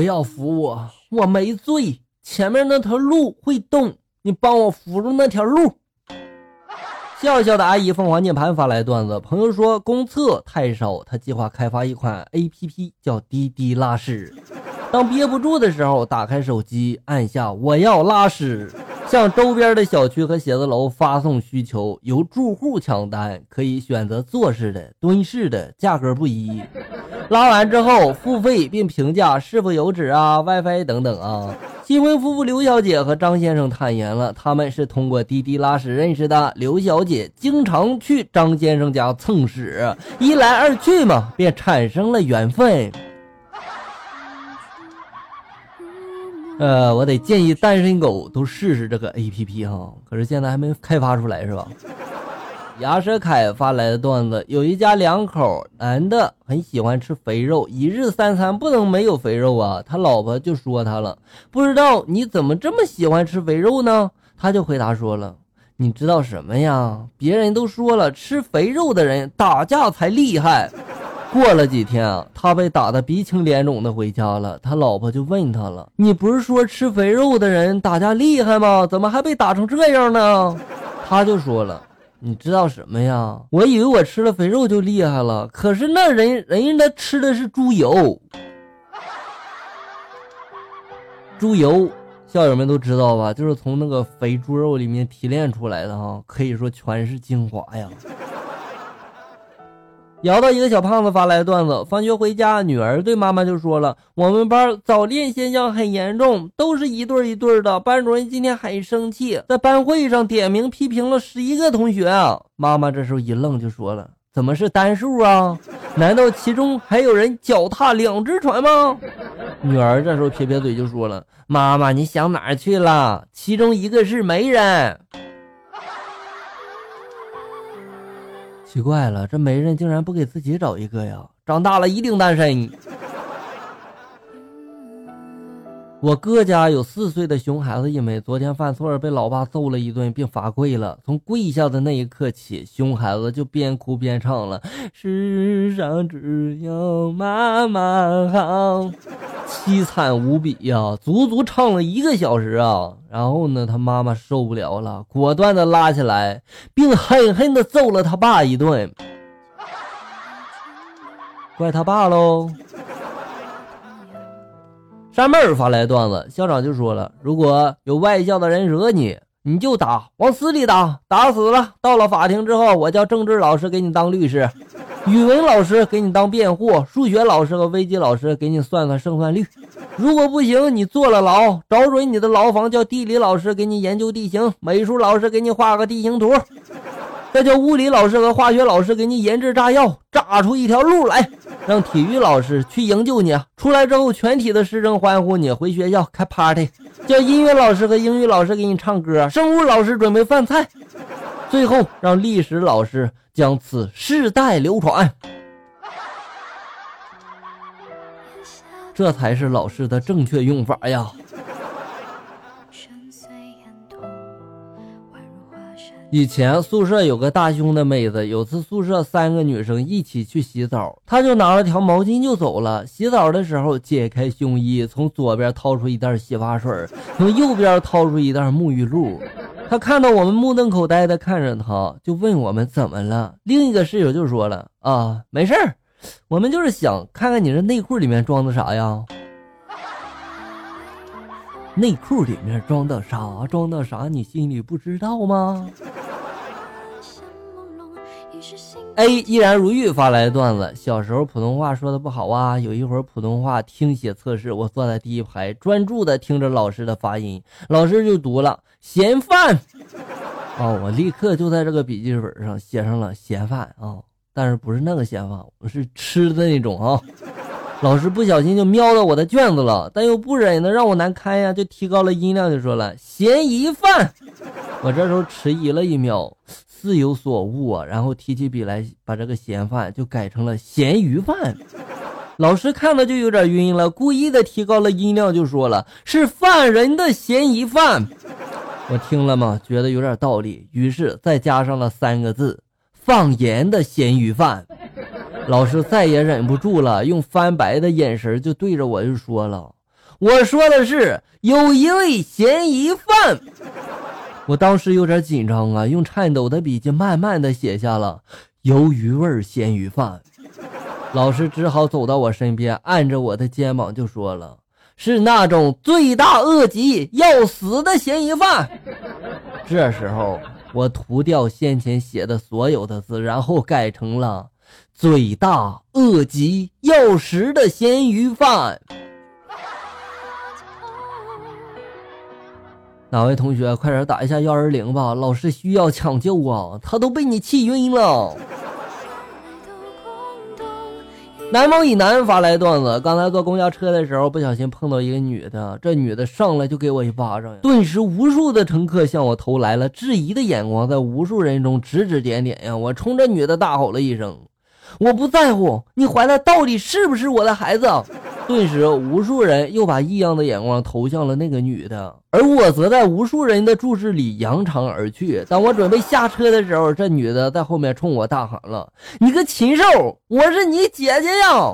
不要扶我，我没醉。前面那条路会动，你帮我扶住那条路。笑笑的阿姨凤凰键盘发来段子，朋友说公厕太少，他计划开发一款 A P P 叫滴滴拉屎。当憋不住的时候，打开手机，按下我要拉屎。向周边的小区和写字楼发送需求，由住户抢单，可以选择坐式的、蹲式的，价格不一。拉完之后付费并评价是否有纸啊、WiFi 等等啊。新婚夫妇刘小姐和张先生坦言了，他们是通过滴滴拉屎认识的。刘小姐经常去张先生家蹭屎，一来二去嘛，便产生了缘分。呃，我得建议单身狗都试试这个 A P P 哈，可是现在还没开发出来是吧？牙舌凯发来的段子，有一家两口，男的很喜欢吃肥肉，一日三餐不能没有肥肉啊。他老婆就说他了，不知道你怎么这么喜欢吃肥肉呢？他就回答说了，你知道什么呀？别人都说了，吃肥肉的人打架才厉害。过了几天啊，他被打得鼻青脸肿的回家了。他老婆就问他了：“你不是说吃肥肉的人打架厉害吗？怎么还被打成这样呢？”他就说了：“你知道什么呀？我以为我吃了肥肉就厉害了，可是那人人家吃的是猪油，猪油，校友们都知道吧？就是从那个肥猪肉里面提炼出来的哈，可以说全是精华呀。”摇到一个小胖子发来的段子，放学回家，女儿对妈妈就说了：“我们班早恋现象很严重，都是一对一对的。班主任今天很生气，在班会上点名批评了十一个同学。”妈妈这时候一愣，就说了：“怎么是单数啊？难道其中还有人脚踏两只船吗？”女儿这时候撇撇嘴就说了：“妈妈，你想哪儿去了？其中一个是媒人。”奇怪了，这媒人竟然不给自己找一个呀？长大了一定单身。我哥家有四岁的熊孩子一枚，昨天犯错被老爸揍了一顿，并罚跪了。从跪下的那一刻起，熊孩子就边哭边唱了：“世上只有妈妈好。”凄惨无比呀，足足唱了一个小时啊！然后呢，他妈妈受不了了，果断的拉起来，并狠狠的揍了他爸一顿。怪他爸喽。山妹儿发来段子，校长就说了：如果有外校的人惹你，你就打，往死里打，打死了。到了法庭之后，我叫政治老师给你当律师，语文老师给你当辩护，数学老师和微机老师给你算算胜算率。如果不行，你坐了牢，找准你的牢房，叫地理老师给你研究地形，美术老师给你画个地形图，再叫物理老师和化学老师给你研制炸药，炸出一条路来。让体育老师去营救你，出来之后全体的师生欢呼你，回学校开 party，叫音乐老师和英语老师给你唱歌，生物老师准备饭菜，最后让历史老师将此世代流传，这才是老师的正确用法呀。以前宿舍有个大胸的妹子，有次宿舍三个女生一起去洗澡，她就拿了条毛巾就走了。洗澡的时候解开胸衣，从左边掏出一袋洗发水，从右边掏出一袋沐浴露。他看到我们目瞪口呆的看着他，就问我们怎么了。另一个室友就说了：“啊，没事儿，我们就是想看看你这内裤里面装的啥呀？内裤里面装的啥？装的啥？你心里不知道吗？” A 依然如玉发来的段子：小时候普通话说的不好啊，有一会儿普通话听写测试，我坐在第一排，专注的听着老师的发音，老师就读了嫌犯，哦，我立刻就在这个笔记本上写上了嫌犯啊，但是不是那个嫌犯，我是吃的那种啊。老师不小心就瞄到我的卷子了，但又不忍的让我难堪呀，就提高了音量就说了嫌疑犯，我这时候迟疑了一秒。自有所悟啊，然后提起笔来，把这个嫌犯就改成了咸鱼饭。老师看了就有点晕了，故意的提高了音量，就说了是犯人的嫌疑犯。我听了嘛，觉得有点道理，于是再加上了三个字：放盐的咸鱼饭。老师再也忍不住了，用翻白的眼神就对着我就说了：“我说的是有一位嫌疑犯。我当时有点紧张啊，用颤抖的笔记慢慢的写下了鱿鱼味咸鱼饭。老师只好走到我身边，按着我的肩膀就说了：“是那种罪大恶极要死的嫌疑犯。”这时候，我涂掉先前写的所有的字，然后改成了“罪大恶极要食的咸鱼饭”。哪位同学，快点打一下幺二零吧，老师需要抢救啊！他都被你气晕了。南方以南发来段子：刚才坐公交车的时候，不小心碰到一个女的，这女的上来就给我一巴掌，顿时无数的乘客向我投来了质疑的眼光，在无数人中指指点点呀！我冲着女的大吼了一声：“我不在乎，你怀的到底是不是我的孩子？”顿时，无数人又把异样的眼光投向了那个女的，而我则在无数人的注视里扬长而去。当我准备下车的时候，这女的在后面冲我大喊了：“你个禽兽，我是你姐姐呀！”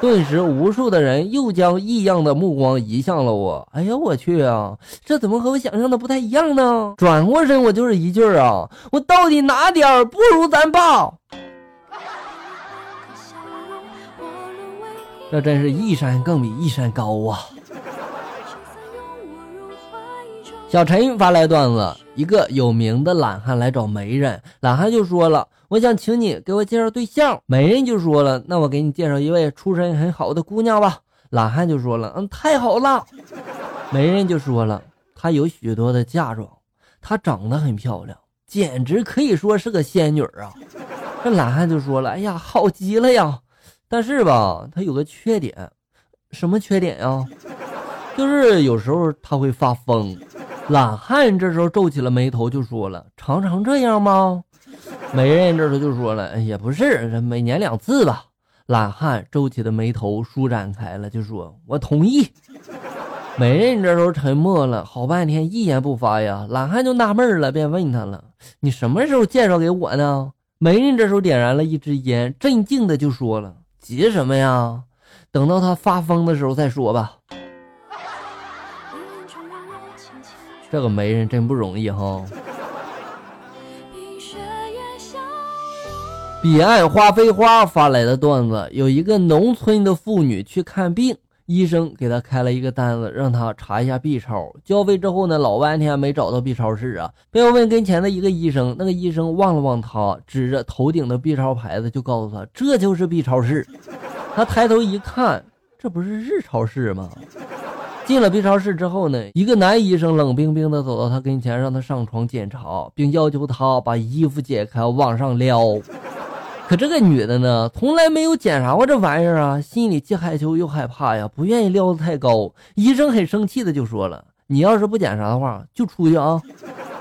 顿时，无数的人又将异样的目光移向了我。哎呀，我去啊！这怎么和我想象的不太一样呢？转过身，我就是一句啊：“我到底哪点不如咱爸？”这真是一山更比一山高啊！小陈发来段子：一个有名的懒汉来找媒人，懒汉就说了：“我想请你给我介绍对象。”媒人就说了：“那我给你介绍一位出身很好的姑娘吧。”懒汉就说了：“嗯，太好了。”媒人就说了：“她有许多的嫁妆，她长得很漂亮，简直可以说是个仙女啊！”这懒汉就说了：“哎呀，好极了呀！”但是吧，他有个缺点，什么缺点呀？就是有时候他会发疯。懒汉这时候皱起了眉头，就说了：“常常这样吗？”媒人这时候就说了：“也不是，每年两次吧。”懒汉皱起的眉头舒展开了，就说：“我同意。”媒人这时候沉默了好半天，一言不发呀。懒汉就纳闷了，便问他了：“你什么时候介绍给我呢？”媒人这时候点燃了一支烟，镇静的就说了。急什么呀？等到他发疯的时候再说吧。这个媒人真不容易哈。彼岸花非花发来的段子：有一个农村的妇女去看病，医生给他开了一个单子，让他查一下 B 超。交费之后呢，老半天没找到 B 超室啊，便问跟前的一个医生。那个医生望了望他，指着头顶的 B 超牌子，就告诉他这就是 B 超室。他抬头一看，这不是日超市吗？进了 B 超室之后呢，一个男医生冷冰冰的走到他跟前，让他上床检查，并要求他把衣服解开往上撩。可这个女的呢，从来没有检查过这玩意儿啊，心里既害羞又害怕呀，不愿意撩的太高。医生很生气的就说了：“你要是不检查的话，就出去啊。”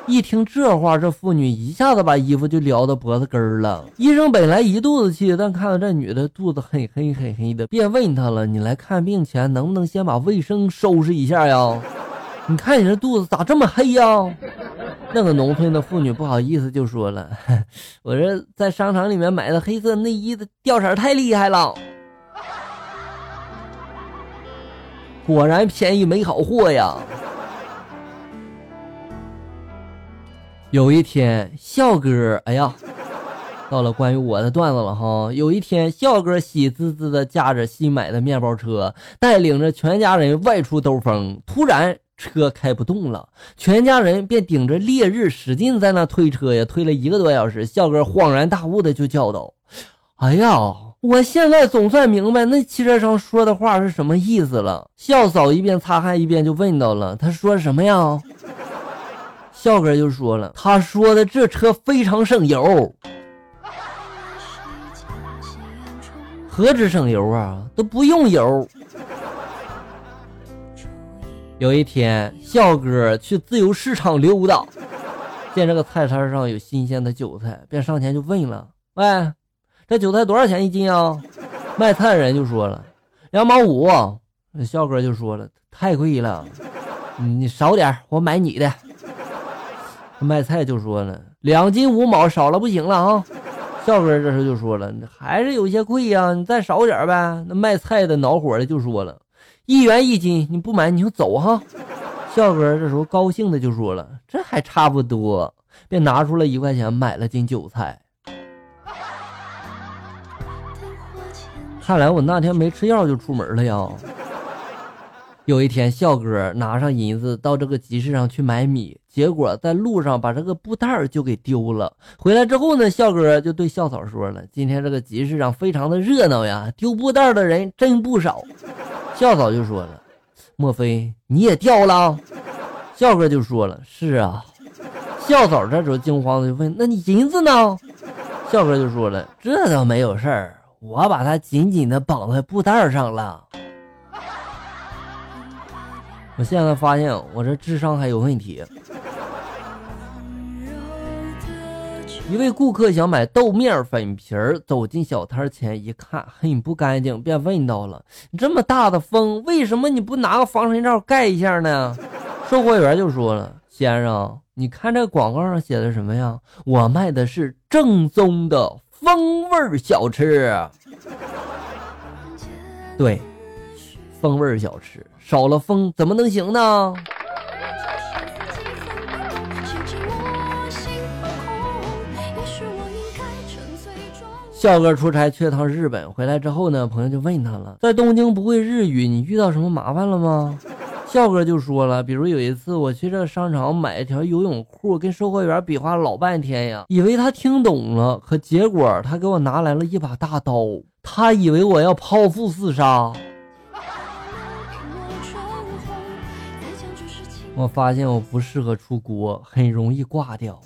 一听这话，这妇女一下子把衣服就撩到脖子根儿了。医生本来一肚子气，但看到这女的肚子很黑很黑的，便问她了：“你来看病前能不能先把卫生收拾一下呀？你看你这肚子咋这么黑呀？” 那个农村的妇女不好意思就说了：“ 我这在商场里面买的黑色内衣的掉色太厉害了，果然便宜没好货呀。”有一天，笑哥，哎呀，到了关于我的段子了哈。有一天，笑哥喜滋滋的驾着新买的面包车，带领着全家人外出兜风。突然，车开不动了，全家人便顶着烈日使劲在那推车呀，推了一个多小时。笑哥恍然大悟的就叫道：“哎呀，我现在总算明白那汽车商说的话是什么意思了。”笑嫂一边擦汗一边就问到了：“他说什么呀？”笑哥就说了：“他说的这车非常省油，何止省油啊，都不用油。”有一天，笑哥去自由市场溜达，见这个菜摊上有新鲜的韭菜，便上前就问了：“喂，这韭菜多少钱一斤啊？”卖菜人就说了：“两毛五。”笑哥就说了：“太贵了，你少点，我买你的。”卖菜就说了两斤五毛，少了不行了啊！笑哥这时候就说了，还是有些贵呀，你再少点呗。那卖菜的恼火的就说了，一元一斤，你不买你就走哈。笑哥这时候高兴的就说了：“这还差不多。”便拿出了一块钱买了斤韭菜。看来我那天没吃药就出门了呀。有一天，笑哥拿上银子到这个集市上去买米，结果在路上把这个布袋就给丢了。回来之后呢，笑哥就对笑嫂说了：“今天这个集市上非常的热闹呀，丢布袋的人真不少。”校嫂就说了：“莫非你也掉了？”校哥就说了：“是啊。”校嫂这时候惊慌的就问：“那你银子呢？”校哥就说了：“这倒没有事儿，我把它紧紧的绑在布袋上了。”我现在发现我这智商还有问题。一位顾客想买豆面粉皮儿，走进小摊前一看，很不干净，便问到了：“这么大的风，为什么你不拿个防尘罩盖一下呢？”售货员就说了：“先生，你看这广告上写的什么呀？我卖的是正宗的风味小吃。”对，风味小吃。少了风怎么能行呢？笑哥出差去了趟日本，回来之后呢，朋友就问他了，在东京不会日语，你遇到什么麻烦了吗？笑哥就说了，比如有一次我去这个商场买一条游泳裤，跟售货员比划老半天呀，以为他听懂了，可结果他给我拿来了一把大刀，他以为我要剖腹自杀。我发现我不适合出国，很容易挂掉。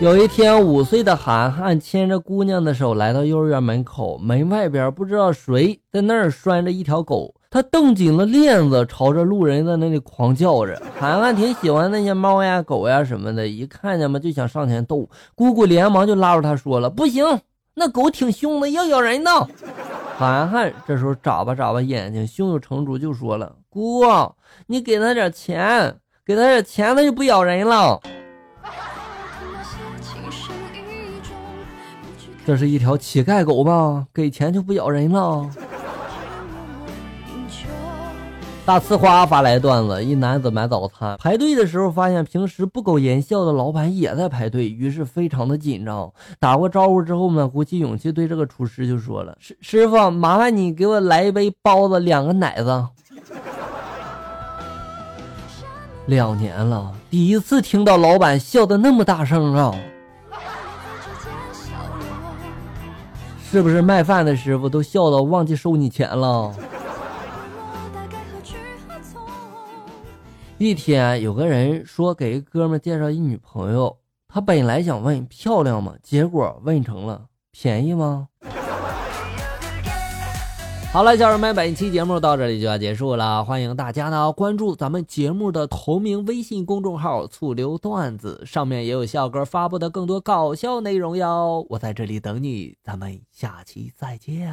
有一天，五岁的涵涵牵着姑娘的手来到幼儿园门口，门外边不知道谁在那儿拴着一条狗，他蹬紧了链子，朝着路人在那里狂叫着。涵涵挺喜欢那些猫呀、狗呀什么的，一看见嘛就想上前逗，姑姑连忙就拉住他说了：“不行，那狗挺凶的，要咬人呢。”涵涵这时候眨巴眨巴眼睛，胸有成竹就说了：“姑，你给他点钱，给他点钱，他就不咬人了。”这是一条乞丐狗吧？给钱就不咬人了。大呲花发来段子：一男子买早餐，排队的时候发现平时不苟言笑的老板也在排队，于是非常的紧张。打过招呼之后呢，鼓起勇气对这个厨师就说了：“师师傅，麻烦你给我来一杯包子，两个奶子。” 两年了，第一次听到老板笑的那么大声啊！是不是卖饭的师傅都笑到忘记收你钱了？一天，有个人说给一哥们介绍一女朋友，他本来想问漂亮吗？结果问成了便宜吗？好了，家人们，本期节目到这里就要结束了，欢迎大家呢关注咱们节目的同名微信公众号“醋溜段子”，上面也有笑哥发布的更多搞笑内容哟。我在这里等你，咱们下期再见。